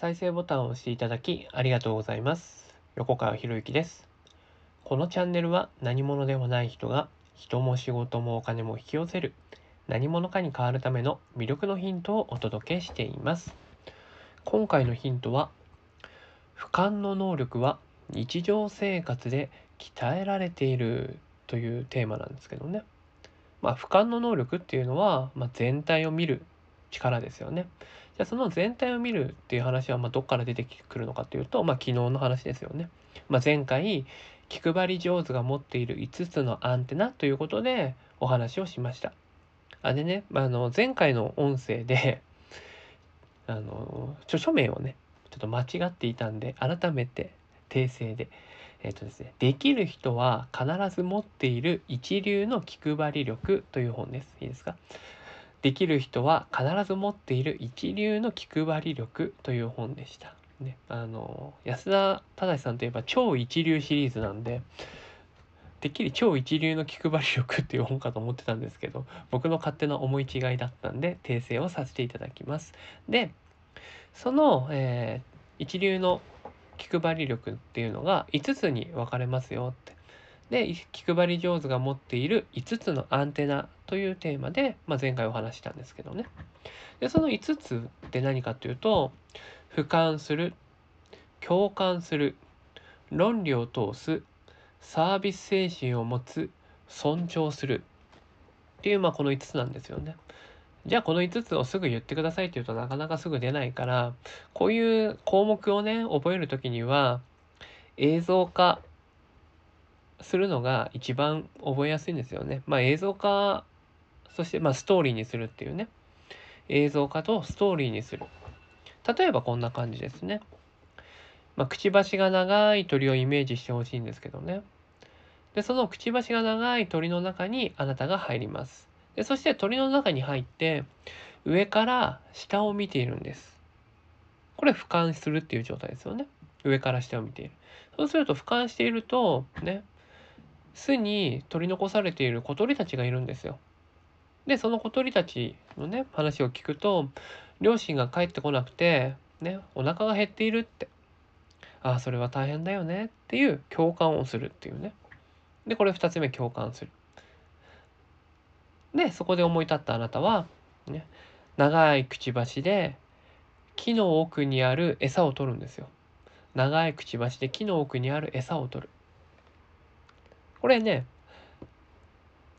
再生ボタンを押していただきありがとうございます。横川博之です。このチャンネルは何者でもない人が人も仕事もお金も引き寄せる何者かに変わるための魅力のヒントをお届けしています。今回のヒントは俯瞰の能力は日常生活で鍛えられているというテーマなんですけどね。まあ、俯瞰の能力っていうのは、まあ、全体を見る力ですよね。ゃあその全体を見るっていう話はまどっから出てくるのかというと、まあ、昨日の話ですよね。まあ、前回気配り上手が持っている5つのアンテナということでお話をしました。あでね、まあ、あの前回の音声であの著書名をねちょっと間違っていたんで改めて訂正で。えっ、とですね、できる人は必ず持っている一流の気配り力という本です。いいですか？できる人は必ず持っている一流の気配り力という本でした。ね、あの安田忠さんといえば超一流シリーズなんでてっきり超一流の気配り力っていう本かと思ってたんですけど僕の勝手な思い違いだったんで訂正をさせていただきます。でその、えー一流の気配り力っていうのが5つに分かれますよって。で気配り上手が持っている5つのアンテナというテーマで、まあ、前回お話したんですけどね。でその5つって何かというと俯瞰する共感する論理を通すサービス精神を持つ尊重するっていうまあこの5つなんですよね。じゃあこの5つをすぐ言ってくださいって言うとなかなかすぐ出ないからこういう項目をね覚える時には映像化するのが一番覚えやすいんですよね。まあ映像化そしてまあストーリーにするっていうね映像化とストーリーにする例えばこんな感じですね。まあ、くちばしが長い鳥をイメージしてほしいんですけどね。でそのくちばしが長い鳥の中にあなたが入ります。でそして鳥の中に入って上から下を見ているんです。これ俯瞰するっていう状態ですよね。上から下を見ている。そうすると俯瞰しているとね巣に取り残されている小鳥たちがいるんですよ。でその小鳥たちのね話を聞くと両親が帰ってこなくてねお腹が減っているってああそれは大変だよねっていう共感をするっていうね。でこれ2つ目共感する。でそこで思い立ったあなたは、ね、長いくちばしで木の奥にある餌を取るんですよ。長いくちばしで木の奥にある餌を取る。これね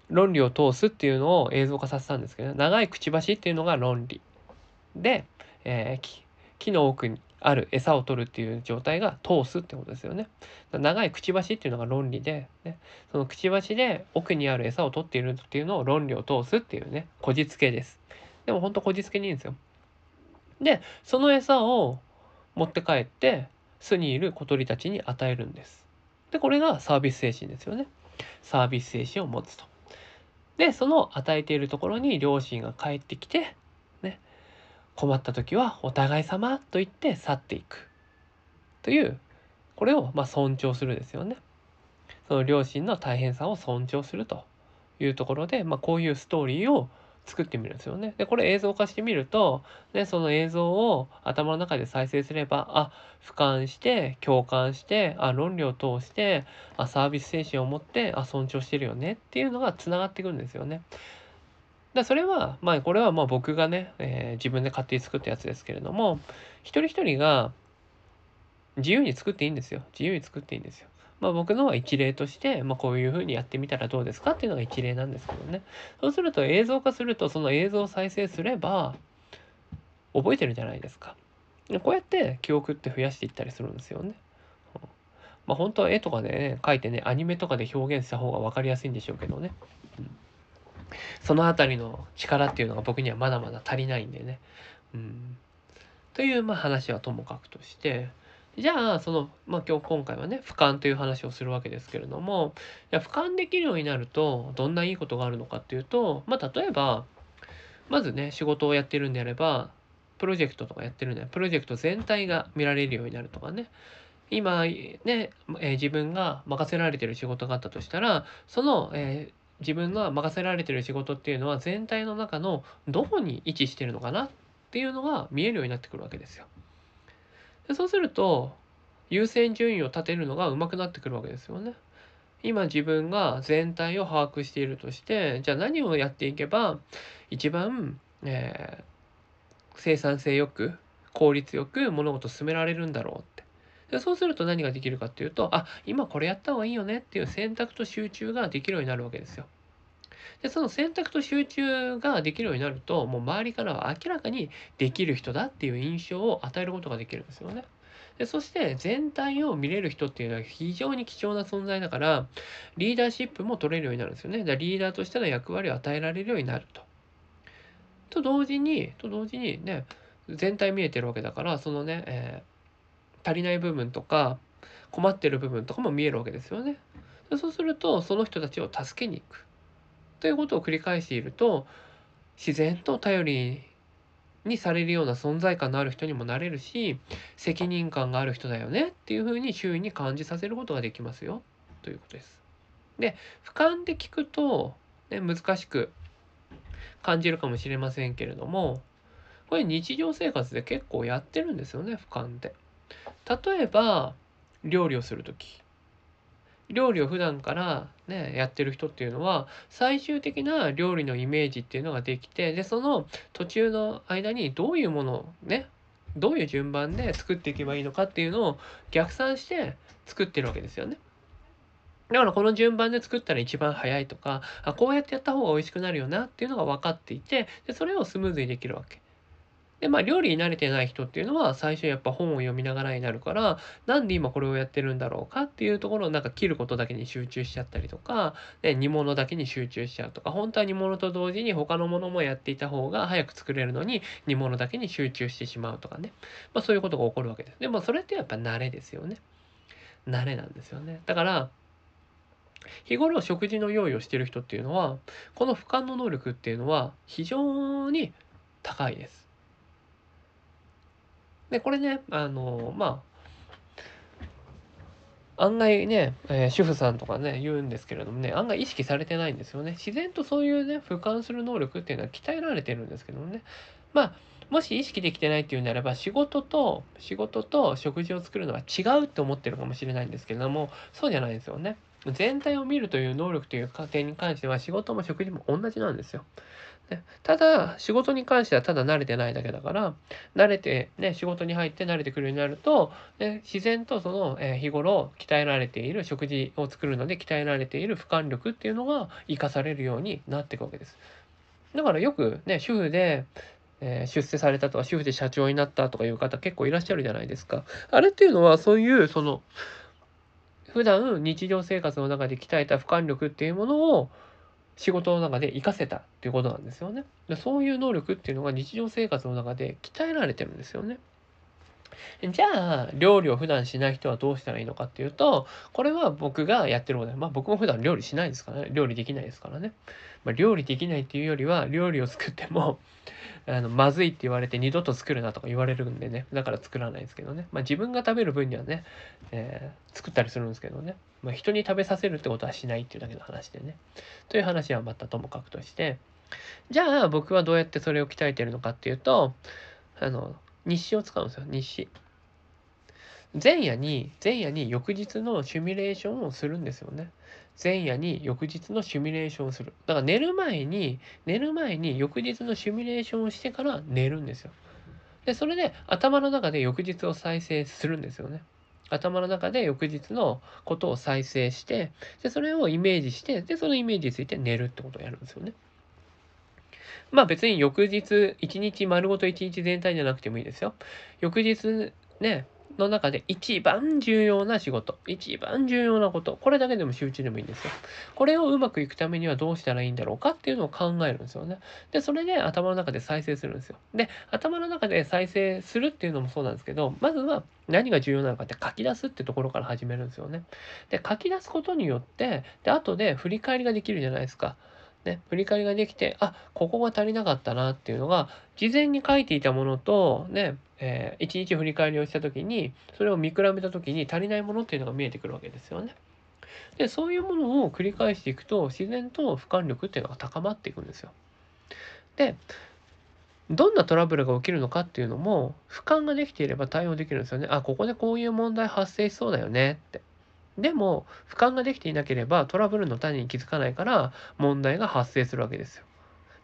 論理を通すっていうのを映像化させたんですけど長いくちばしっていうのが論理で、えー木の奥にある餌を取るっていう状態が通すってことですよね。長いくちばしっていうのが論理で、ね、そのくちばしで奥にある餌を取っているっていうのを論理を通すっていうねこじつけです。でも本当こじつけにいいんですよ。でその餌を持って帰って巣にいる小鳥たちに与えるんです。でこれがサービス精神ですよね。サービス精神を持つと。でその与えているところに両親が帰ってきてね困った時はお互い様と言って去っていくというこれをま尊重するですよね。その両親の大変さを尊重するというところで、まあ、こういうストーリーを作ってみるんですよね。でこれ映像化してみると、ね、その映像を頭の中で再生すればあ俯瞰して共感してあ論理を通してあサービス精神を持ってあ尊重してるよねっていうのがつながってくるんですよね。だそれはまあこれはまあ僕がね、えー自分で勝手に作ったやつですけれども一人一人が自由に作っていいんですよ自由に作っていいんですよ。まあ僕のは一例として、まあ、こういうふうにやってみたらどうですかっていうのが一例なんですけどねそうすると映像化するとその映像を再生すれば覚えてるじゃないですか。こうやって記憶って増やしていったりするんですよね。まあ本当は絵とかでね描いてねアニメとかで表現した方が分かりやすいんでしょうけどね。うんそのあたりの力っていうのが僕にはまだまだ足りないんでね。うん、というまあ話はともかくとしてじゃあその、まあ、今日今回はね俯瞰という話をするわけですけれどもいや俯瞰できるようになるとどんないいことがあるのかっていうと、まあ、例えばまずね仕事をやってるんであればプロジェクトとかやってるんでプロジェクト全体が見られるようになるとかね今ね、えー自分が任せられてる仕事があったとしたらその、えー自分が任せられてる仕事っていうのは全体の中のどこに位置してるのかなっていうのが見えるようになってくるわけですよ。でそうすると優先順位を立てるのが上手くなってくるわけですよね。今自分が全体を把握しているとしてじゃあ何をやっていけば一番、えー、生産性よく効率よく物事を進められるんだろうってでそうすると何ができるかっていうとあ今これやった方がいいよねっていう選択と集中ができるようになるわけですよ。でその選択と集中ができるようになるともう周りからは明らかにできる人だっていう印象を与えることができるんですよね。でそして全体を見れる人っていうのは非常に貴重な存在だからリーダーシップも取れるようになるんですよね。だリーダーとしての役割を与えられるようになると。と同時にと同時にね全体見えてるわけだからそのね、えー、足りない部分とか困ってる部分とかも見えるわけですよね。そうするとその人たちを助けに行くということを繰り返していると自然と頼りにされるような存在感のある人にもなれるし責任感がある人だよねっていうふうに周囲に感じさせることができますよということです。で俯瞰で聞くと、ね、難しく感じるかもしれませんけれどもこれ日常生活で結構やってるんですよね俯瞰で。例えば料理をする時料理を普段からねやってる人っていうのは最終的な料理のイメージっていうのができてでその途中の間にどういうものをねどういう順番で作っていけばいいのかっていうのを逆算して作ってるわけですよね。だからこの順番で作ったら一番早いとかあこうやってやった方が美味しくなるよなっていうのが分かっていてでそれをスムーズにできるわけ。でまあ料理に慣れてない人っていうのは最初やっぱ本を読みながらになるからなんで今これをやってるんだろうかっていうところをなんか切ることだけに集中しちゃったりとか、ね、煮物だけに集中しちゃうとか本当は煮物と同時に他のものもやっていた方が早く作れるのに煮物だけに集中してしまうとかね、まあ、そういうことが起こるわけです。でもそれってやっぱ慣れですよね。慣れなんですよね。だから日頃食事の用意をしてる人っていうのはこの俯瞰の能力っていうのは非常に高いです。で、これね、あの、まあ、案外ね、えー、主婦さんとかね、言うんですけれどもね、案外意識されてないんですよね。自然とそういうね、俯瞰する能力っていうのは鍛えられてるんですけどもね。まあ、もし意識できてないっていうんであれば、仕事と、仕事と食事を作るのは違うって思ってるかもしれないんですけれども、そうじゃないんですよね。全体を見るという能力という過程に関しては、仕事も食事も同じなんですよ。ただ、仕事に関してはただ慣れてないだけだから、慣れて、ね、仕事に入って慣れてくるようになると、ね、自然とその、え、日頃鍛えられている、食事を作るので鍛えられている俯瞰力っていうのが活かされるようになっていくわけです。だからよくね、主婦で、え、出世されたとか、主婦で社長になったとかいう方結構いらっしゃるじゃないですか。あれっていうのはそういう、その、普段日常生活の中で鍛えた俯瞰力っていうものを仕事の中で活かせたっていうことなんですよね。でそういう能力っていうのが日常生活の中で鍛えられてるんですよね。じゃあ、料理を普段しない人はどうしたらいいのかっていうと、これは僕がやってることで、まあ僕も普段料理しないですからね。料理できないですからね。まあ、料理できないっていうよりは、料理を作ってもあの、まずいって言われて二度と作るなとか言われるんでね。だから作らないですけどね。まあ自分が食べる分にはね、えー、作ったりするんですけどね。まあ人に食べさせるってことはしないっていうだけの話でね。という話はまたともかくとして、じゃあ僕はどうやってそれを鍛えてるのかっていうと、あの、日誌を使うんですよ、日誌。前夜に、前夜に翌日のシミュレーションをするんですよね。前夜に翌日のシミュレーションをする。だから寝る前に、寝る前に翌日のシミュレーションをしてから寝るんですよ。で、それで頭の中で翌日を再生するんですよね。頭の中で翌日のことを再生して、で、それをイメージして、で、そのイメージについて寝るってことをやるんですよね。まあ別に翌日、一日丸ごと一日全体じゃなくてもいいですよ。翌日ね、の中で一番重要な仕事、一番重要なこと、これだけでも集中でもいいんですよ。これをうまくいくためにはどうしたらいいんだろうかっていうのを考えるんですよね。で、それで頭の中で再生するんですよ。で、頭の中で再生するっていうのもそうなんですけど、まずは何が重要なのかって書き出すってところから始めるんですよね。で、書き出すことによって、で、後で振り返りができるじゃないですか。ね、振り返りができて、あ、ここが足りなかったなっていうのが、事前に書いていたものと、ね、えー、一日振り返りをした時に、それを見比べた時に足りないものっていうのが見えてくるわけですよね。で、そういうものを繰り返していくと、自然と俯瞰力っていうのが高まっていくんですよ。で、どんなトラブルが起きるのかっていうのも俯瞰ができていれば対応できるんですよね。あ、ここでこういう問題発生しそうだよねって。でも俯瞰ができていなければトラブルの種に気づかないから問題が発生するわけですよ。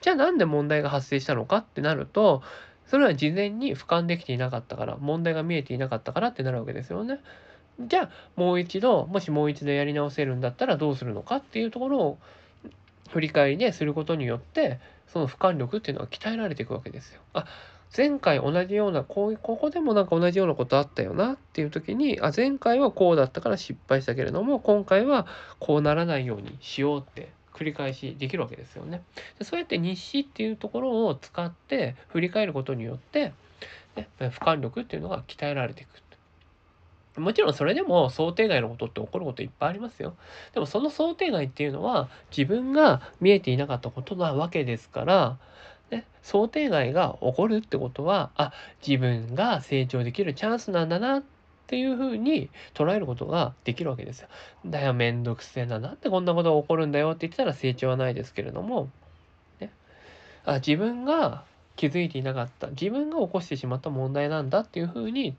じゃあなんで問題が発生したのかってなるとそれは事前に俯瞰できていなかったから問題が見えていなかったからってなるわけですよね。じゃあもう一度もしもう一度やり直せるんだったらどうするのかっていうところを振り返りですることによってその俯瞰力っていうのは鍛えられていくわけですよ。あ前回同じようなこうここでもなんか同じようなことあったよなっていう時にあ前回はこうだったから失敗したけれども今回はこうならないようにしようって繰り返しできるわけですよね。でそうやって日誌っていうところを使って振り返ることによって、ね、俯瞰力っていうのが鍛えられていく。もちろんそれでも想定外のことって起こることいっぱいありますよ。でもその想定外っていうのは自分が見えていなかったことなわけですから、ね、想定外が起こるってことは、あ、自分が成長できるチャンスなんだなっていうふうに捉えることができるわけですよ。だよ、めんどくせえな。なんでこんなことが起こるんだよって言ったら成長はないですけれども、ね、あ自分が気づいていなかった、自分が起こしてしまった問題なんだっていうふうに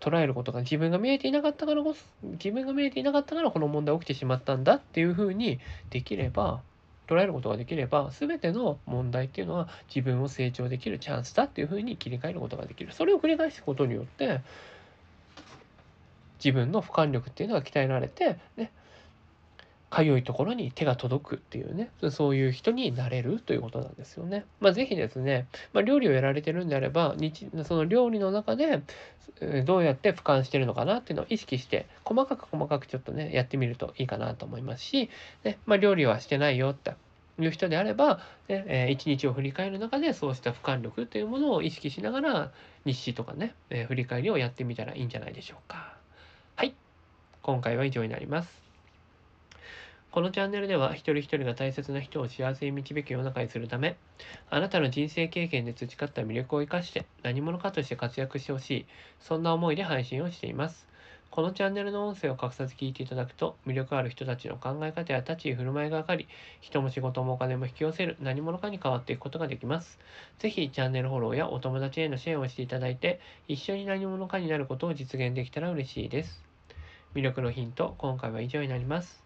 捉えることが自分が見えていなかったからこそ自分が見えていなかったからこの問題起きてしまったんだっていうふうにできれば捉えることができれば全ての問題っていうのは自分を成長できるチャンスだっていうふうに切り替えることができる。それを繰り返すことによって自分の俯瞰力っていうのが鍛えられてねかゆいところに手が届くっていうね、そういう人になれるということなんですよね。まあ、ぜひですね、まあ、料理をやられてるんであれば、日その料理の中でどうやって俯瞰してるのかなっていうのを意識して、細かく細かくちょっとね、やってみるといいかなと思いますし、ね、まあ、料理はしてないよっていう人であれば、ねえー、一日を振り返る中でそうした俯瞰力というものを意識しながら日誌とかね、えー、振り返りをやってみたらいいんじゃないでしょうか。はい。今回は以上になります。このチャンネルでは一人一人が大切な人を幸せに導く世の中にするため、あなたの人生経験で培った魅力を生かして何者かとして活躍してほしい、そんな思いで配信をしています。このチャンネルの音声を隠さず聞いていただくと、魅力ある人たちの考え方や立ち居振る舞いが上がり、人も仕事もお金も引き寄せる何者かに変わっていくことができます。ぜひチャンネルフォローやお友達へのシェアをしていただいて、一緒に何者かになることを実現できたら嬉しいです。魅力のヒント、今回は以上になります。